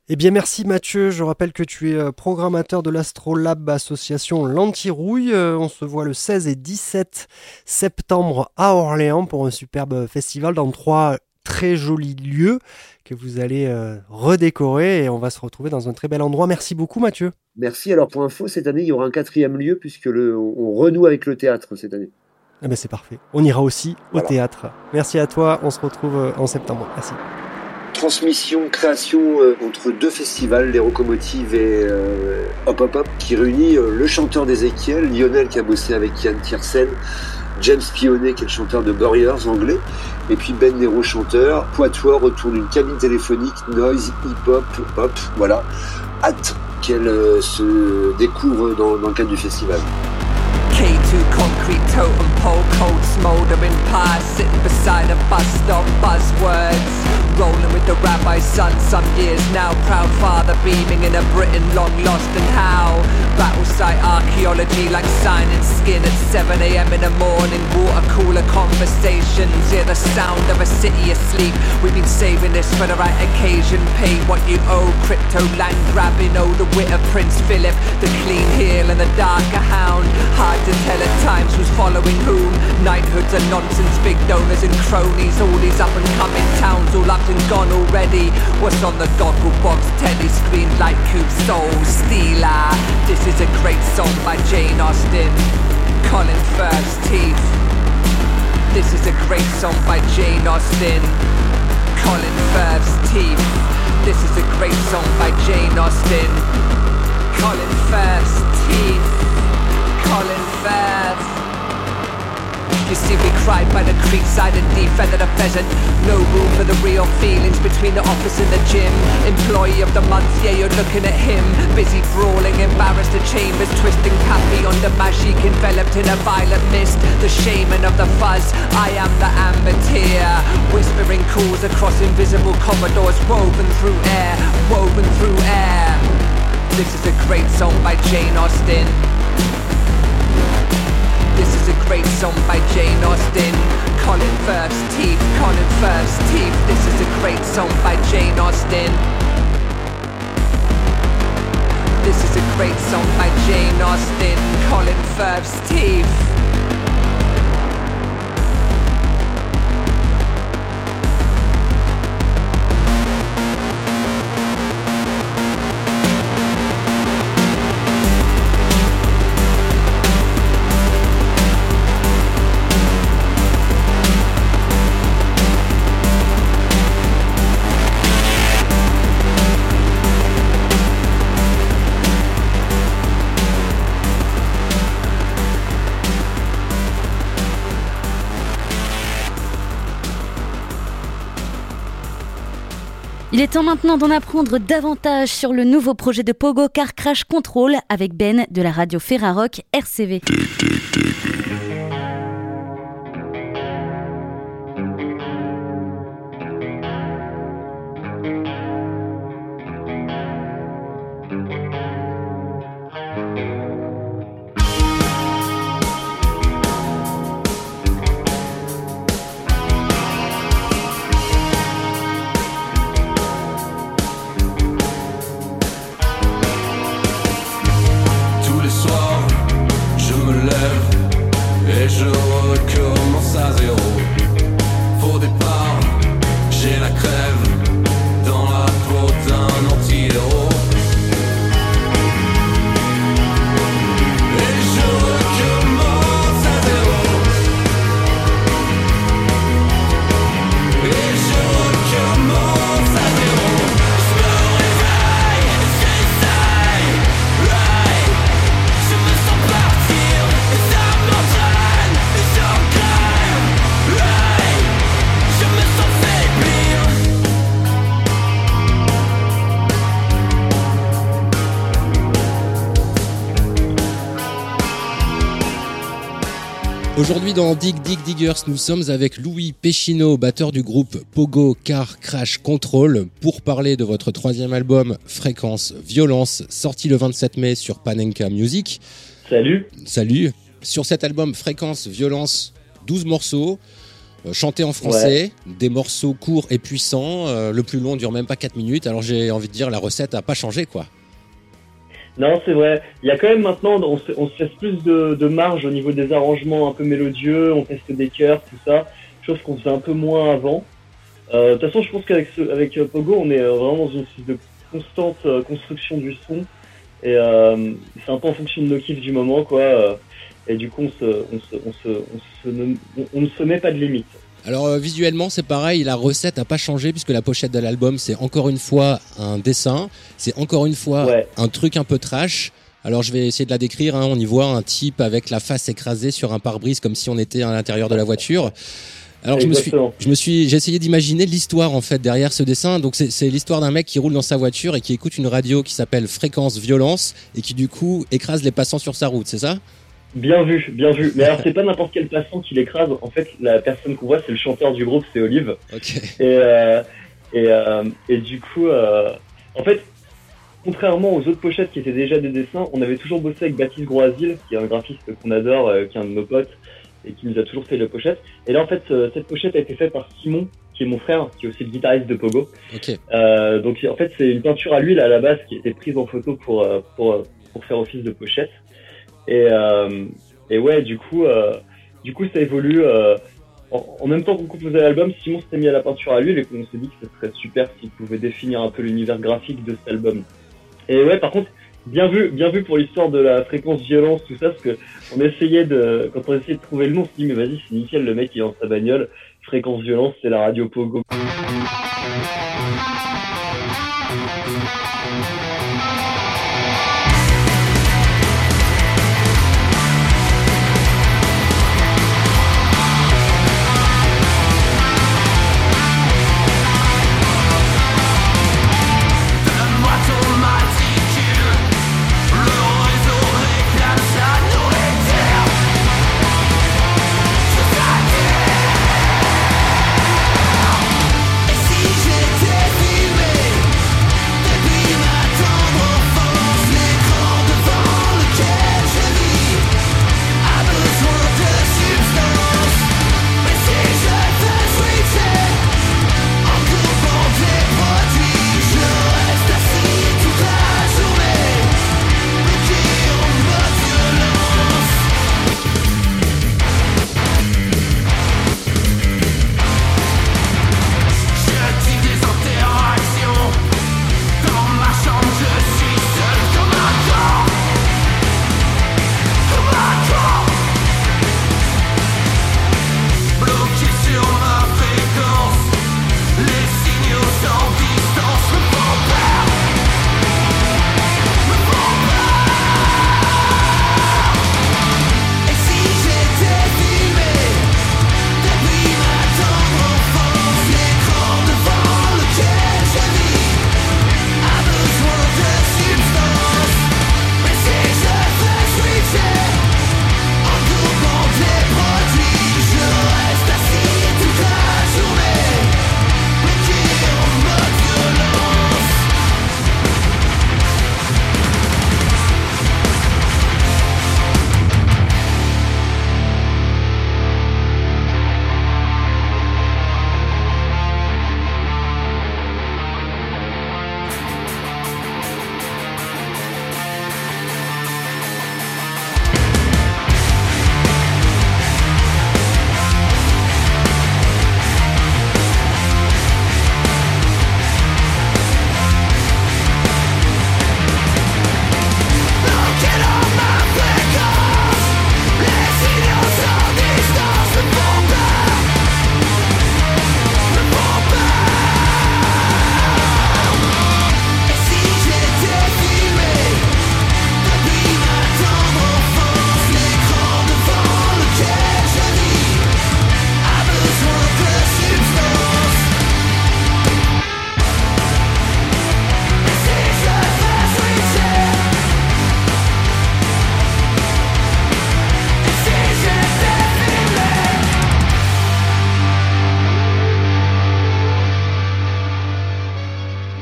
Eh bien merci Mathieu, je rappelle que tu es euh, programmateur de l'Astrolab Association L'Antirouille. Euh, on se voit le 16 et 17 septembre à Orléans pour un superbe festival dans trois très jolis lieux que vous allez redécorer et on va se retrouver dans un très bel endroit. Merci beaucoup Mathieu. Merci. Alors pour info, cette année, il y aura un quatrième lieu puisque le, on renoue avec le théâtre cette année. Eh ben c'est parfait. On ira aussi au théâtre. Merci à toi. On se retrouve euh, en septembre. Merci. Transmission, création euh, entre deux festivals, les Locomotives et euh, Hop Hop Hop, qui réunit le chanteur d'Ezekiel, Lionel qui a bossé avec Yann Tiersen, James Pionnet qui est le chanteur de Burriers anglais, et puis Ben Nero chanteur, Poitois autour d'une cabine téléphonique, noise, hip-hop, hop, voilà. Hâte qu'elle euh, se découvre dans, dans le cadre du festival. K2 concrete totem pole, cold smoldering past, sitting beside a bus stop, buzzwords. Rolling with the rabbi's son some years now. Proud father beaming in a Britain long lost and how. Battle site archaeology like signing skin at 7am in the morning. Water cooler conversations. Hear the sound of a city asleep. We've been saving this for the right occasion. Pay what you owe. Crypto land grabbing. Oh, the wit of Prince Philip. The clean heel and the darker hound. Hard to tell at times who's following whom. Knighthoods are nonsense. Big donors and cronies. All these up and coming towns all up and gone already. What's on the goggle box? Telly screen like Coop Soul Stealer. This is a great song by Jane Austen. Colin Firth's Teeth. This is a great song by Jane Austen. Colin Firth's Teeth. This is a great song by Jane Austen. Colin Firth's Teeth. Colin Firth. You see we cried by the creekside and defeathered a pheasant. No room for the real feelings between the office and the gym. Employee of the month, yeah you're looking at him. Busy brawling, embarrassed the chambers Twisting Cappy under magic enveloped in a violet mist. The shaman of the fuzz, I am the amber tear. Whispering calls across invisible corridors Woven through air, woven through air. This is a great song by Jane Austen this is a great song by Jane Austen. Colin First Teeth, Colin First Teeth. This is a great song by Jane Austen. This is a great song by Jane Austen. Colin First Teeth. Est temps maintenant d'en apprendre davantage sur le nouveau projet de Pogo Car Crash Control avec Ben de la radio Ferrarock RCV. Aujourd'hui dans Dig Dig Diggers, nous sommes avec Louis Péchino, batteur du groupe Pogo Car Crash Control, pour parler de votre troisième album Fréquence Violence, sorti le 27 mai sur Panenka Music. Salut Salut Sur cet album Fréquence Violence, 12 morceaux, euh, chantés en français, des morceaux courts et puissants, euh, le plus long dure même pas 4 minutes, alors j'ai envie de dire la recette a pas changé quoi. Non, c'est vrai. Il y a quand même maintenant, on se, on se laisse plus de, de, marge au niveau des arrangements un peu mélodieux, on teste des chœurs, tout ça, chose qu'on faisait un peu moins avant. Euh, de toute façon, je pense qu'avec avec euh, Pogo, on est euh, vraiment dans une de constante construction du son, et euh, c'est un peu en fonction de nos kiffs du moment, quoi. Et du coup, on, se, on, se, on, se, on, se, on ne se met pas de limite. Alors euh, visuellement c'est pareil, la recette n'a pas changé puisque la pochette de l'album c'est encore une fois un dessin, c'est encore une fois ouais. un truc un peu trash. Alors je vais essayer de la décrire, hein. on y voit un type avec la face écrasée sur un pare-brise comme si on était à l'intérieur de la voiture. Alors je me suis, je me suis, j'ai essayé d'imaginer l'histoire en fait derrière ce dessin. Donc c'est l'histoire d'un mec qui roule dans sa voiture et qui écoute une radio qui s'appelle Fréquence Violence et qui du coup écrase les passants sur sa route, c'est ça? Bien vu, bien vu. Mais alors, c'est pas n'importe quel passant qui l'écrase. En fait, la personne qu'on voit, c'est le chanteur du groupe, c'est Olive. Okay. Et, euh, et, euh, et du coup, euh, en fait, contrairement aux autres pochettes qui étaient déjà des dessins, on avait toujours bossé avec Baptiste Groasil, qui est un graphiste qu'on adore, euh, qui est un de nos potes, et qui nous a toujours fait la pochette. Et là, en fait, euh, cette pochette a été faite par Simon, qui est mon frère, qui est aussi le guitariste de Pogo. Okay. Euh, donc, en fait, c'est une peinture à l'huile à la base qui a été prise en photo pour, pour, pour faire office de pochette. Et, euh, et ouais, du coup, euh, du coup, ça évolue. Euh, en, en, même temps qu'on composait l'album, Simon s'était mis à la peinture à l'huile et qu'on s'est dit que ce serait super s'il pouvait définir un peu l'univers graphique de cet album. Et ouais, par contre, bien vu, bien vu pour l'histoire de la fréquence violence, tout ça, parce que on essayait de, quand on essayait de trouver le nom, on s'est dit mais vas-y, c'est nickel, le mec il est dans sa bagnole, fréquence violence, c'est la radio Pogo.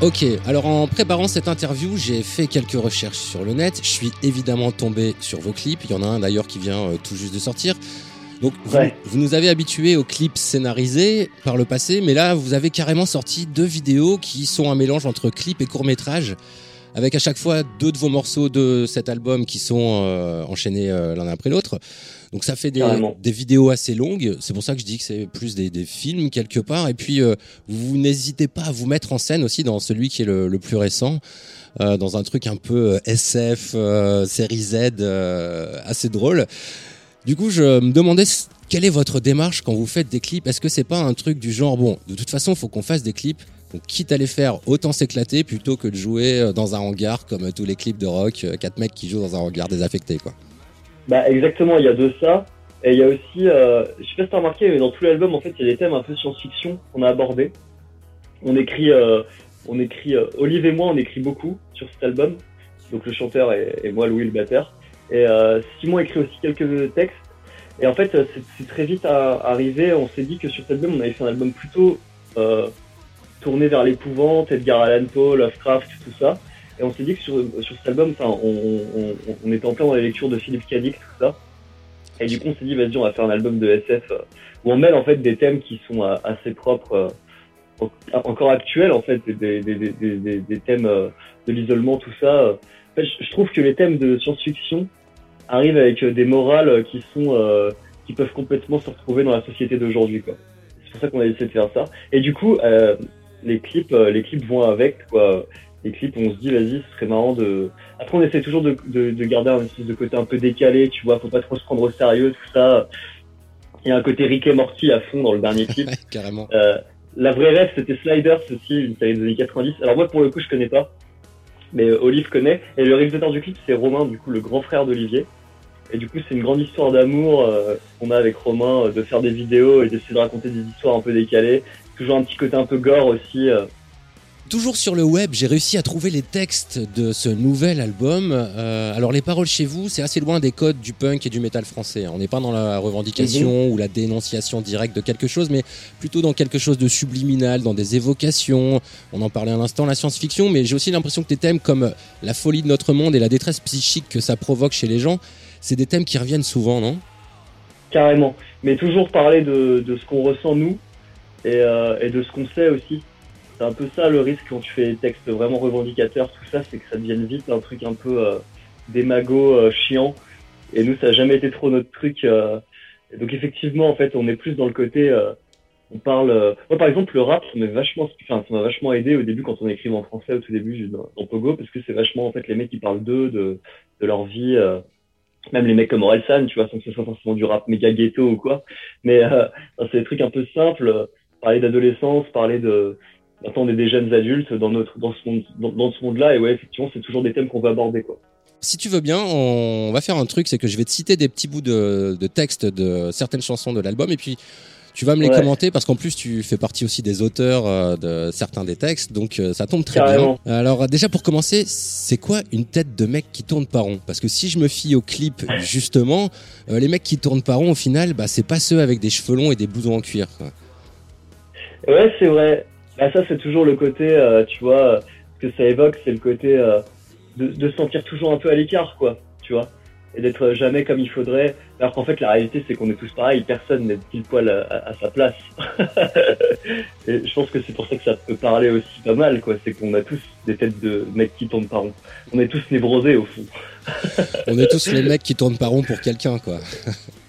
Ok, alors en préparant cette interview, j'ai fait quelques recherches sur le net. Je suis évidemment tombé sur vos clips. Il y en a un d'ailleurs qui vient euh, tout juste de sortir. Donc vous, vous, nous avez habitués aux clips scénarisés par le passé, mais là vous avez carrément sorti deux vidéos qui sont un mélange entre clip et court métrage, avec à chaque fois deux de vos morceaux de cet album qui sont euh, enchaînés euh, l'un après l'autre. Donc ça fait des, des vidéos assez longues. C'est pour ça que je dis que c'est plus des, des, films quelque part. Et puis euh, vous n'hésitez pas à vous mettre en scène aussi dans celui qui est le, le plus récent. Euh, dans un truc un peu SF, série Z, assez drôle. Du coup, je me demandais quelle est votre démarche quand vous faites des clips? Est-ce que c'est pas un truc du genre bon, de toute façon, faut qu'on fasse des clips. Donc, quitte à les faire, autant s'éclater plutôt que de jouer euh, dans un hangar comme tous les clips de rock, euh, quatre mecs qui jouent dans un hangar désaffecté, quoi. Bah exactement, il y a de ça. Et il y a aussi, euh, je sais pas si t'as remarqué, mais dans tout l'album, en fait, il y a des thèmes un peu science-fiction qu'on a abordés. On écrit, euh, on écrit, euh, Olive et moi, on écrit beaucoup sur cet album. Donc le chanteur et, moi, Louis le batteur. Et euh, Simon écrit aussi quelques textes. Et en fait, c'est très vite arrivé. On s'est dit que sur cet album, on avait fait un album plutôt euh, tourné vers l'épouvante, Edgar Allan Poe, Lovecraft, tout ça. Et on s'est dit que sur, sur cet album, on, on, on, était en plein dans la lecture de Philippe Cadic, tout ça. Et du coup, on s'est dit, vas-y, on va faire un album de SF euh, où on mêle en fait des thèmes qui sont euh, assez propres, euh, encore actuels en fait, des, thèmes de l'isolement, tout ça. En fait, je trouve que les thèmes de science-fiction arrivent avec des morales qui sont qui peuvent complètement se retrouver dans la société d'aujourd'hui, quoi. C'est pour ça qu'on a essayé de faire ça. Et du coup, les clips, les clips vont avec, quoi les clips, on se dit, vas-y, ce serait marrant de. Après, on essaie toujours de, de, de, garder un espèce de côté un peu décalé, tu vois, faut pas trop se prendre au sérieux, tout ça. Il y a un côté Rick et Morty à fond dans le dernier clip. Carrément. Euh, la vraie rêve, c'était Sliders aussi, une série des années 90. Alors moi, pour le coup, je connais pas, mais euh, Olive connaît. Et le réalisateur du clip, c'est Romain, du coup, le grand frère d'Olivier. Et du coup, c'est une grande histoire d'amour euh, qu'on a avec Romain, euh, de faire des vidéos et d'essayer de raconter des histoires un peu décalées. Toujours un petit côté un peu gore aussi. Euh, Toujours sur le web, j'ai réussi à trouver les textes de ce nouvel album. Euh, alors les paroles chez vous, c'est assez loin des codes du punk et du métal français. On n'est pas dans la revendication mmh. ou la dénonciation directe de quelque chose, mais plutôt dans quelque chose de subliminal, dans des évocations. On en parlait à l'instant, la science-fiction, mais j'ai aussi l'impression que des thèmes comme la folie de notre monde et la détresse psychique que ça provoque chez les gens, c'est des thèmes qui reviennent souvent, non? Carrément. Mais toujours parler de, de ce qu'on ressent nous et, euh, et de ce qu'on sait aussi c'est un peu ça le risque quand tu fais des textes vraiment revendicateurs, tout ça, c'est que ça devienne vite un truc un peu euh, démago, euh, chiant. Et nous, ça n'a jamais été trop notre truc. Euh. donc effectivement, en fait, on est plus dans le côté, euh, on parle. Euh, moi, par exemple, le rap, ça m'a vachement, enfin, ça m'a vachement aidé au début quand on écrivait en français au tout début dans, dans Pogo, parce que c'est vachement en fait les mecs qui parlent d'eux, de, de leur vie. même les mecs comme Orelsan, tu vois, sans que ce soit forcément du rap méga ghetto ou quoi. Mais c'est des trucs un peu simples. Parler d'adolescence, parler de Maintenant, on est des jeunes adultes dans notre dans ce monde dans, ce monde-là et ouais, effectivement, c'est toujours des thèmes qu'on va aborder quoi. Si tu veux bien, on va faire un truc, c'est que je vais te citer des petits bouts de, de texte de certaines chansons de l'album et puis tu vas me les ouais. commenter parce qu'en plus tu fais partie aussi des auteurs euh, de certains des textes, donc euh, ça tombe très Carrément. bien. Alors déjà pour commencer, c'est quoi une tête de mec qui tourne par rond? Parce que si je me fie au clip justement, euh, les mecs qui tournent par rond au final, bah c'est pas ceux avec des cheveux longs et des blousons en cuir. Quoi. Ouais, c'est vrai. Bah ça c'est toujours le côté, euh, tu vois, ce que ça évoque, c'est le côté euh, de, de se sentir toujours un peu à l'écart, quoi, tu vois, et d'être jamais comme il faudrait. Alors qu'en fait la réalité c'est qu'on est tous pareils, personne n'est pile poil à, à, sa place. et je pense que c'est pour ça que ça peut parler aussi pas mal, quoi. C'est qu'on a tous des têtes de mecs qui tournent par rond. On est tous névrosés au fond. on est tous les mecs qui tournent par rond pour quelqu'un, quoi.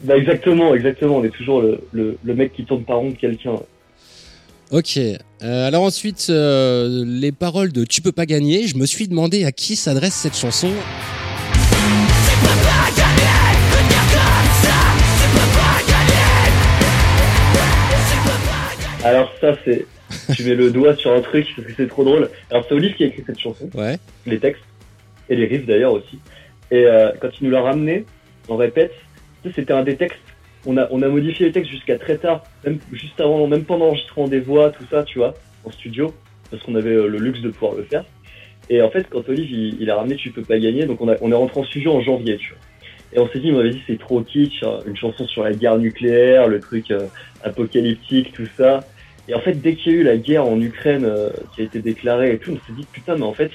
bah exactement, exactement. On est toujours le, le, le mec qui tourne par rond de quelqu'un. Ok. Euh, alors ensuite, euh, les paroles de Tu peux pas gagner. Je me suis demandé à qui s'adresse cette chanson. Alors ça c'est, tu mets le doigt sur un truc parce que c'est trop drôle. Alors c'est Olive qui a écrit cette chanson, ouais. les textes et les riffs d'ailleurs aussi. Et euh, quand il nous l'a ramené, on répète, c'était un des textes on a, on a modifié les textes jusqu'à très tard, même juste avant, même pendant l'enregistrement des voix, tout ça, tu vois, en studio, parce qu'on avait euh, le luxe de pouvoir le faire. Et en fait, quand Olive, il, il, a ramené Tu peux pas gagner, donc on, a, on est rentré en studio en janvier, tu vois. Et on s'est dit, il m'avait dit, c'est trop kitsch, hein, une chanson sur la guerre nucléaire, le truc euh, apocalyptique, tout ça. Et en fait, dès qu'il y a eu la guerre en Ukraine euh, qui a été déclarée et tout, on s'est dit putain, mais en fait,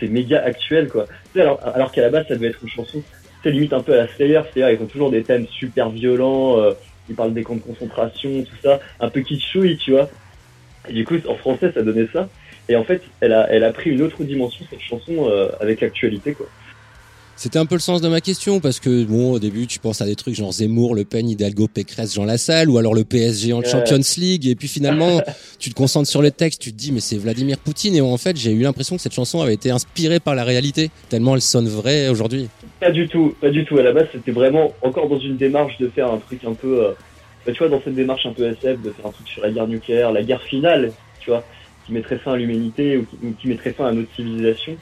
c'est méga actuel quoi. alors, alors qu'à la base, ça devait être une chanson, limite un peu à la Slayer, c'est-à-dire ils ont toujours des thèmes super violents, euh, ils parlent des camps de concentration, tout ça, un peu kitschouille, tu vois. Du coup, en français, ça donnait ça. Et en fait, elle a, elle a pris une autre dimension cette chanson euh, avec l'actualité quoi. C'était un peu le sens de ma question parce que bon au début tu penses à des trucs genre Zemmour, Le Pen, Hidalgo, Pécresse, Jean Lassalle ou alors le PSG en Champions League et puis finalement tu te concentres sur le texte, tu te dis mais c'est Vladimir Poutine et en fait j'ai eu l'impression que cette chanson avait été inspirée par la réalité tellement elle sonne vraie aujourd'hui. Pas du tout, pas du tout. À la base c'était vraiment encore dans une démarche de faire un truc un peu, euh, bah, tu vois dans cette démarche un peu SF de faire un truc sur la guerre nucléaire, la guerre finale, tu vois, qui mettrait fin à l'humanité ou qui, qui mettrait fin à notre civilisation.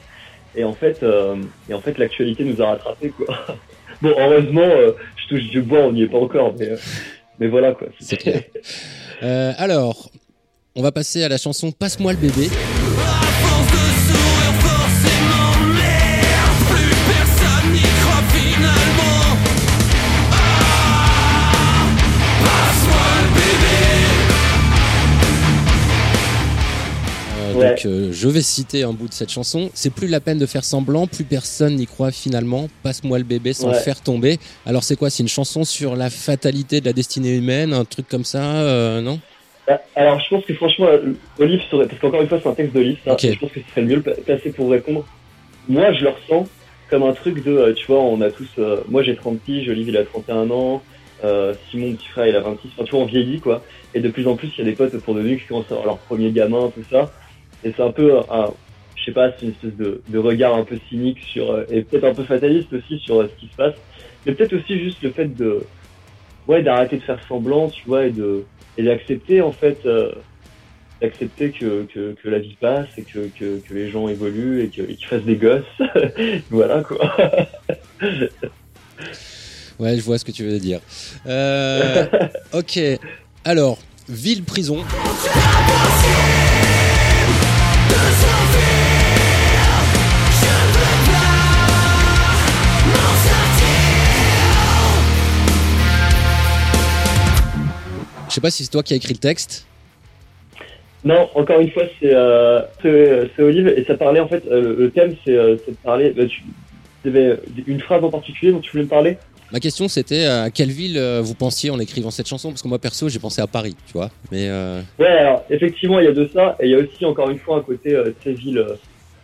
Et en fait, euh, et en fait, l'actualité nous a rattrapés quoi. bon, heureusement, euh, je touche du bois, on n'y est pas encore, mais euh, mais voilà quoi. Clair. alors, on va passer à la chanson Passe-moi le bébé. Donc euh, je vais citer un bout de cette chanson. C'est plus la peine de faire semblant, plus personne n'y croit finalement. Passe-moi le bébé sans le faire tomber. Alors c'est quoi? C'est une chanson sur la fatalité de la destinée humaine, un truc comme ça, euh, non? Bah, alors je pense que franchement, Olive serait, parce qu'encore une fois c'est un texte d'Olive, je pense que ce serait le mieux placé pour répondre. Moi je le ressens comme un truc de, euh, tu vois, on a tous, moi j'ai 30 piges, Olive il a 31 ans, Simon mon petit frère il a 26, enfin tu vois on vieillit quoi, et de plus en plus il y a des potes pour de nous qui commencent à avoir leur premier gamin, tout ça, et c'est un peu un, je sais pas, c'est une espèce de, regard un peu cynique sur, euh, et peut-être un peu fataliste aussi sur euh, ce qui se passe. Mais peut-être aussi juste le fait de, ouais, d'arrêter de faire semblant, tu vois, et d'accepter, en fait, euh, d'accepter que, que, la vie passe et que, que, que les gens évoluent et qu'ils fassent des gosses. voilà, quoi. ouais, je vois ce que tu veux dire. Euh, ok. Alors, ville-prison. Sais pas si c'est toi qui as écrit le texte. Non, encore une fois, c'est euh, Olive et ça parlait en fait. Euh, le thème, c'est euh, de parler. Bah, tu avais une phrase en particulier dont tu voulais me parler? Ma question, c'était à quelle ville vous pensiez en écrivant cette chanson? Parce que moi, perso, j'ai pensé à Paris, tu vois. Mais ouais, alors effectivement, il y a de ça, et il y a aussi encore une fois un côté ces villes,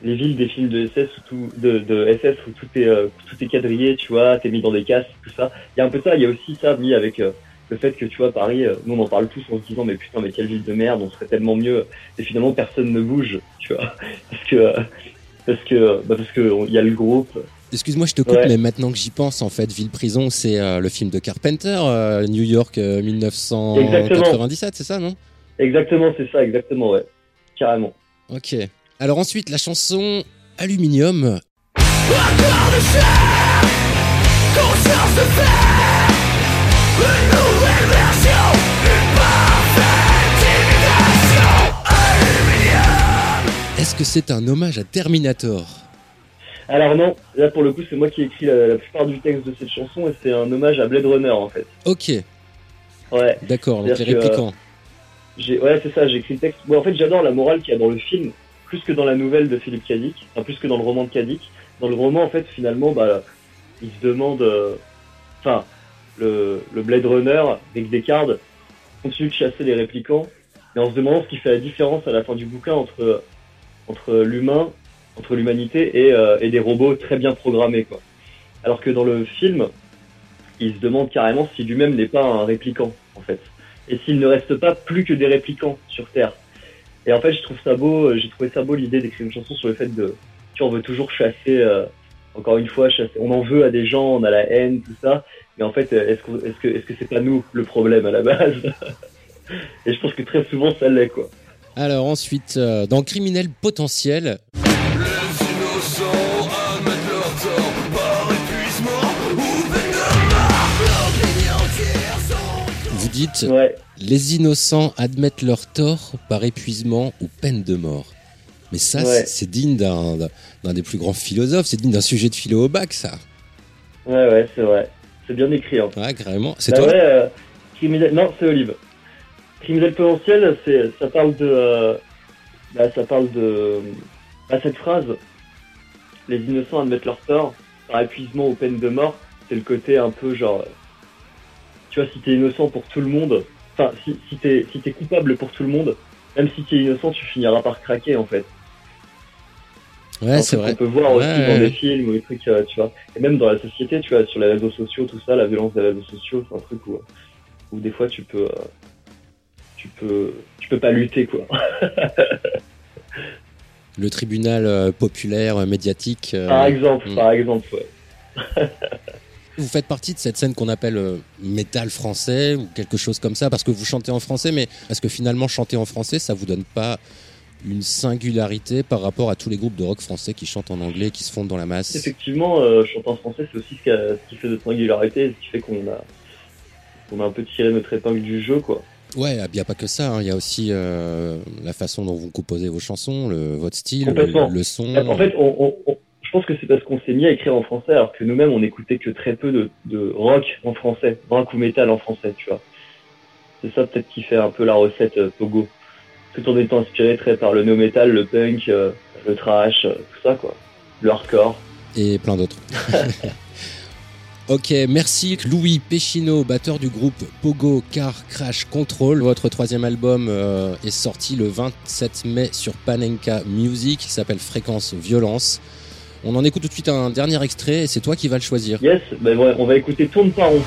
les villes des films de SS où tout, de, de SS où tout est tout est quadrillé, tu vois, t'es mis dans des cases, tout ça. Il y a un peu ça. Il y a aussi ça mis avec le fait que tu vois Paris, euh, nous on en parle tous en se disant mais putain mais quelle ville de merde, on serait tellement mieux et finalement personne ne bouge, tu vois, parce que parce que bah parce que il y a le groupe. Excuse-moi, je te coupe, mais maintenant que j'y pense, en fait, Ville Prison, c'est euh, le film de Carpenter, euh, New York 1997, c'est ça, non? Exactement, c'est ça, exactement, ouais, carrément. Ok. Alors ensuite, la chanson Aluminium. Est-ce que c'est un hommage à Terminator Alors non, là pour le coup c'est moi qui ai écrit la, plupart du texte de cette chanson et c'est un hommage à Blade Runner en fait. Ok. Ouais. D'accord, donc les répliquants. ouais c'est ça, j'ai écrit le texte. Bon, en fait j'adore la morale qu'il y a dans le film, plus que dans la nouvelle de Philippe Kadik, enfin plus que dans le roman de Kadik. Dans le roman en fait finalement bah, il se demande... Euh, enfin le, Blade Runner, avec Descartes, continue de chasser les réplicants, mais en se demandant ce qui fait la différence à la fin du bouquin entre, entre l'humain, entre l'humanité et, euh, et, des robots très bien programmés. Quoi. Alors que dans le film, il se demande carrément si lui-même n'est pas un réplicant, en fait. Et s'il ne reste pas plus que des réplicants sur Terre. Et en fait, je trouve ça beau, j'ai trouvé ça beau l'idée d'écrire une chanson sur le fait de, tu on veut toujours chasser, euh, encore une fois, chasser, on en veut à des gens, on a la haine, tout ça, mais en fait, est-ce que c'est pas nous le problème à la base? Et je pense que très souvent ça l'est quoi. Alors ensuite, euh, dans Criminel potentiel. Vous dites les innocents admettent leur tort par épuisement ou peine de mort. Mais ça, c'est digne d'un des plus grands philosophes, c'est digne d'un sujet de philo au bac, ça. Ouais, ouais, c'est vrai. C'est bien écrit. Hein. Ouais, carrément. C'est bah toi euh, Non, c'est Olive. Criminel potentiel, c'est, ça parle de, bah, ça parle de, bah, cette phrase, les innocents admettent leur tort par épuisement aux peines de mort. C'est le côté un peu genre, tu vois, si t'es innocent pour tout le monde, enfin, si, si t'es, si t'es coupable pour tout le monde, même si t'es innocent, tu finiras par craquer en fait. Ouais, c'est vrai. On peut voir aussi dans des films ou des trucs, euh, tu vois. Et même dans la société, tu vois, sur les réseaux sociaux, tout ça, la violence des réseaux sociaux, c'est un truc où, où des fois tu peux, euh, tu peux, tu peux pas lutter, quoi. Le tribunal euh, populaire médiatique. Par exemple, hmm. par exemple, ouais. vous faites partie de cette scène qu'on appelle métal français ou quelque chose comme ça parce que vous chantez en français, mais est-ce que finalement chanter en français, ça vous donne pas une singularité par rapport à tous les groupes de rock français qui chantent en anglais, qui se fondent dans la masse? Effectivement, euh, chanter en français, c'est aussi ce qui, fait notre singularité, ce qui fait qu'on a, on a un peu tiré notre épingle du jeu, quoi. Ouais, il n'y a pas que ça. Hein. Il y a aussi euh, la façon dont vous composez vos chansons, le, votre style, le, son. En fait, je pense que c'est parce qu'on s'est mis à écrire en français, alors que nous-mêmes, on n'écoutait que très peu de, de, rock en français, rock ou métal en français, tu vois. C'est ça peut-être qui fait un peu la recette euh, Togo tout en étant inspiré très par le no metal, le punk, euh, le trash, euh, tout ça quoi, le hardcore et plein d'autres. Ok, merci Louis Péchino, batteur du groupe Pogo Car Crash Control. Votre troisième album euh, est sorti le 27 mai sur Panenka Music, qui s'appelle Fréquence Violence. On en écoute tout de suite un dernier extrait et c'est toi qui vas le choisir. Yes, ben on va écouter Tourne rond.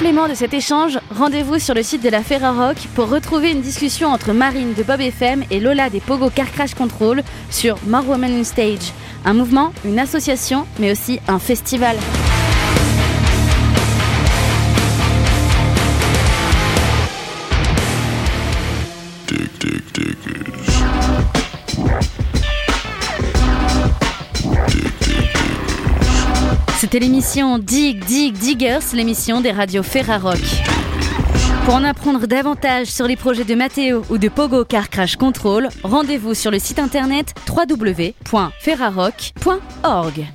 Complément de cet échange, rendez-vous sur le site de la Ferrarock pour retrouver une discussion entre Marine de Bob FM et Lola des Pogo Car Crash Control sur More Women in Stage, un mouvement, une association, mais aussi un festival. C'était l'émission Dig Dig Diggers, l'émission des radios Ferrarock. Pour en apprendre davantage sur les projets de Matteo ou de Pogo Car Crash Control, rendez-vous sur le site internet www.ferrarock.org.